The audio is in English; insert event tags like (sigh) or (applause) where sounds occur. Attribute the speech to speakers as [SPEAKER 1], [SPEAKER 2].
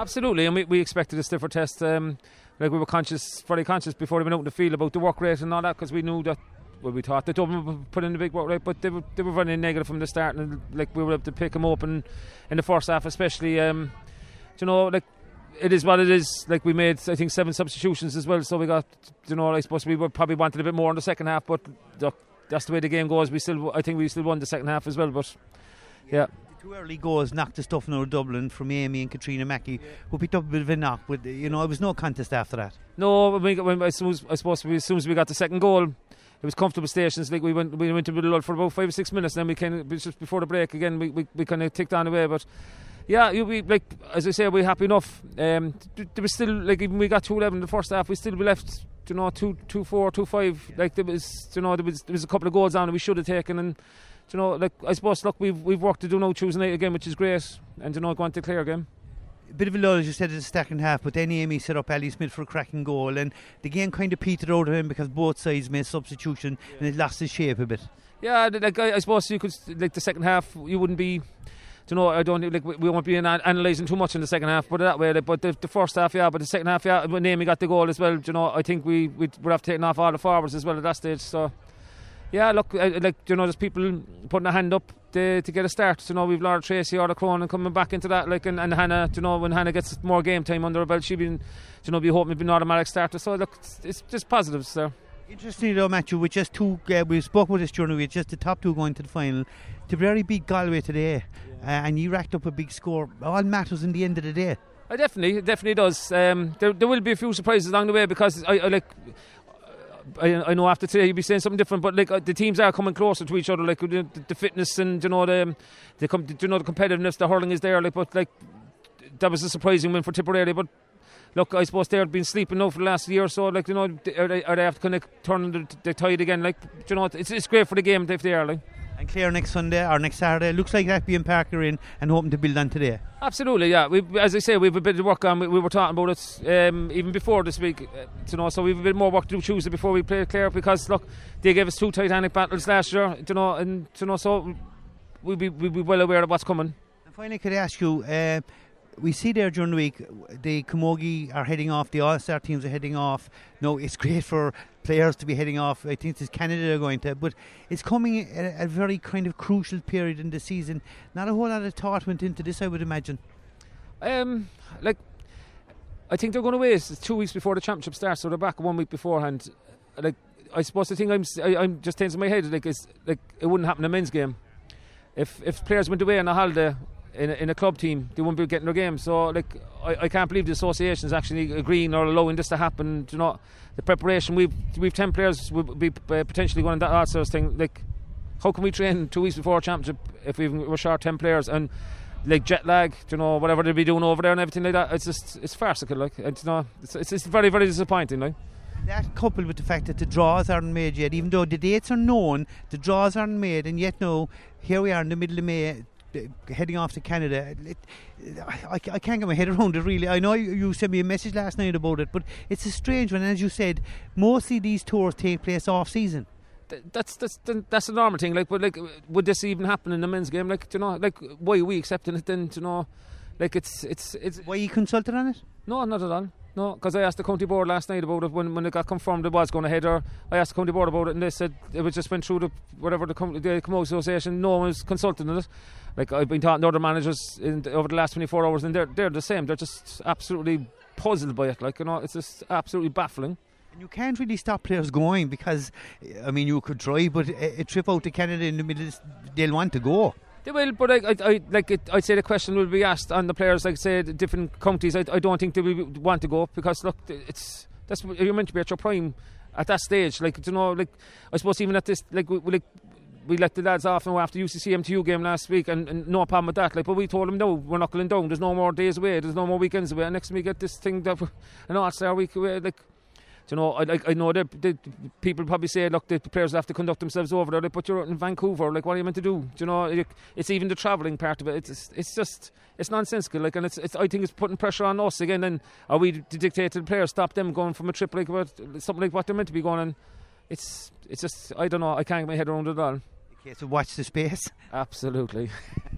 [SPEAKER 1] Absolutely, and we, we expected a stiffer test. Um, like we were conscious, very conscious before we went out in the field about the work rate and all that, because we knew that. Well, we thought that Dublin would put in the big work rate, but they were they were running negative from the start, and like we were able to pick them open in the first half, especially. Um, you know, like it is what it is. Like we made, I think, seven substitutions as well. So we got, you know, I suppose we were probably wanted a bit more in the second half, but that's the way the game goes. We still, I think, we still won the second half as well. But yeah.
[SPEAKER 2] Two early goals knocked the stuff out of Dublin from Amy and Katrina Mackey, who picked up a bit of a knock. But you know, it was no contest after that.
[SPEAKER 1] No, when we, soon as, I suppose we, as soon as we got the second goal, it was comfortable stations. Like we went, we went to middle for about five or six minutes. Then we kind of just before the break again, we, we, we kind of ticked on away. But yeah, you be like as I say, we're happy enough. Um, there was still like even we got two eleven in the first half, we still be left. You know, two, two, four, two, five. Like there was, you know, there was there was a couple of goals on that we should have taken, and you know, like I suppose, look, we've we've worked to do now Tuesday night again, which is great, and you know, go on to clear again.
[SPEAKER 2] A bit of a lull, as you said, in the second half, but then Amy set up Ali Smith for a cracking goal, and the game kind of petered out of him because both sides made substitution, and it lost its shape a bit.
[SPEAKER 1] Yeah, like I, I suppose you could like the second half, you wouldn't be you know, I don't like we won't be analysing too much in the second half, but that way. Like, but the, the, first half, yeah, but the second half, yeah, when Amy got the goal as well, you know, I think we we would have taken off all the forwards as well at that stage. So, yeah, look, like you know, there's people putting a hand up to, to get a start. You know, we've Laura Treacy, Orla and coming back into that, like, and, and Hannah. You know, when Hannah gets more game time under her belt, she been, you know, be hoping to be an automatic starter. So look, it's, it's just positives there.
[SPEAKER 2] Interesting though, Matthew, with just two, uh, we spoke about this during the week, just the top two going to the final. Tipperary beat Galway today, yeah. uh, and you racked up a big score. All matters in the end of the day.
[SPEAKER 1] I definitely, definitely does. Um, there, there will be a few surprises along the way because I, I like. I, I, know after today you'll be saying something different, but like uh, the teams are coming closer to each other. Like the, the fitness and you know the, the, the you know the competitiveness, the hurling is there. Like, but like that was a surprising win for Tipperary. But look, I suppose they've been sleeping now for the last year or so. Like, you know, are they, are they have to kind of turn the, the tide again? Like, you know, it's, it's great for the game if they are. Like.
[SPEAKER 2] And Clare next Sunday or next Saturday looks like that being Páirc Uí Rinn and hoping to build on today.
[SPEAKER 1] Absolutely, yeah. We, as I say, we've a bit of work on. We, we were talking about it um, even before this week, uh, you know. So we've a bit more work to do Tuesday before we play Clare because look, they gave us two Titanic battles last year, you know, and you know, so we'll be we'll be well aware of what's coming.
[SPEAKER 2] And finally, could I ask you? Uh, we see there during the week the Camogie are heading off, the All Star teams are heading off. No, it's great for players to be heading off. I think it's Canada are going to, but it's coming at a very kind of crucial period in the season. Not a whole lot of thought went into this, I would imagine.
[SPEAKER 1] Um, like I think they're going to wait two weeks before the championship starts, so they're back one week beforehand. Like I suppose the thing I'm I, am i am just tensing my head like is like it wouldn't happen in a men's game. If if players went away on a holiday in a, in a club team, they won't be getting their game. So, like, I, I can't believe the association is actually agreeing or allowing this to happen. Do you know, the preparation we've we've ten players will be uh, potentially going that, that sort of thing. Like, how can we train two weeks before a championship if we we're short ten players and like jet lag, you know, whatever they'll be doing over there and everything like that? It's just it's farcical. Like, it's, it's, it's very very disappointing. Like.
[SPEAKER 2] That coupled with the fact that the draws aren't made yet, even though the dates are known, the draws aren't made, and yet no, here we are in the middle of May heading off to Canada. It, I, I, can't get my head around it really. I know you sent me a message last night about it, but it's a strange one. As you said, mostly these tours take place off season.
[SPEAKER 1] That's that's that's a normal thing. Like, but like, would this even happen in the men's game? Like, you know, like why are we accepting it then? You know, like it's it's it's.
[SPEAKER 2] Why you consulted on it?
[SPEAKER 1] No, not at all. No, because I asked the county board last night about it when, when it got confirmed it was going ahead. Or I asked the county board about it, and they said it was just went through the whatever the the Camogie Association. No one was consulting on it. Like I've been talking to other managers in, over the last 24 hours, and they're they're the same. They're just absolutely puzzled by it. Like you know, it's just absolutely baffling.
[SPEAKER 2] And you can't really stop players going because, I mean, you could try, but a, a trip out to Canada in the middle, they'll want to go.
[SPEAKER 1] Will, but I, I, I like it, I'd say the question will be asked on the players, like I said, different counties. I, I don't think they will want to go because look, it's that's you're meant to be at your prime at that stage. Like you know, like I suppose even at this, like we, like we let the lads off and now after UCC MTU game last week, and, and, no problem with that. Like, but we told them no, we're knuckling down. There's no more days away. There's no more weekends away. And next we get this thing that, an All Star week away. Like, you know, I, I know that the people probably say, look, the players have to conduct themselves over there. Like, but you're in Vancouver. Like, what are you meant to do? do you know, it's even the travelling part of it. It's it's just it's nonsensical. Like, and it's, it's I think it's putting pressure on us again. Then are we to dictate to the players stop them going from a trip like what something like what they're meant to be going? And it's it's just I don't know. I can't get my head around it all.
[SPEAKER 2] Okay, so watch the space.
[SPEAKER 1] Absolutely. (laughs)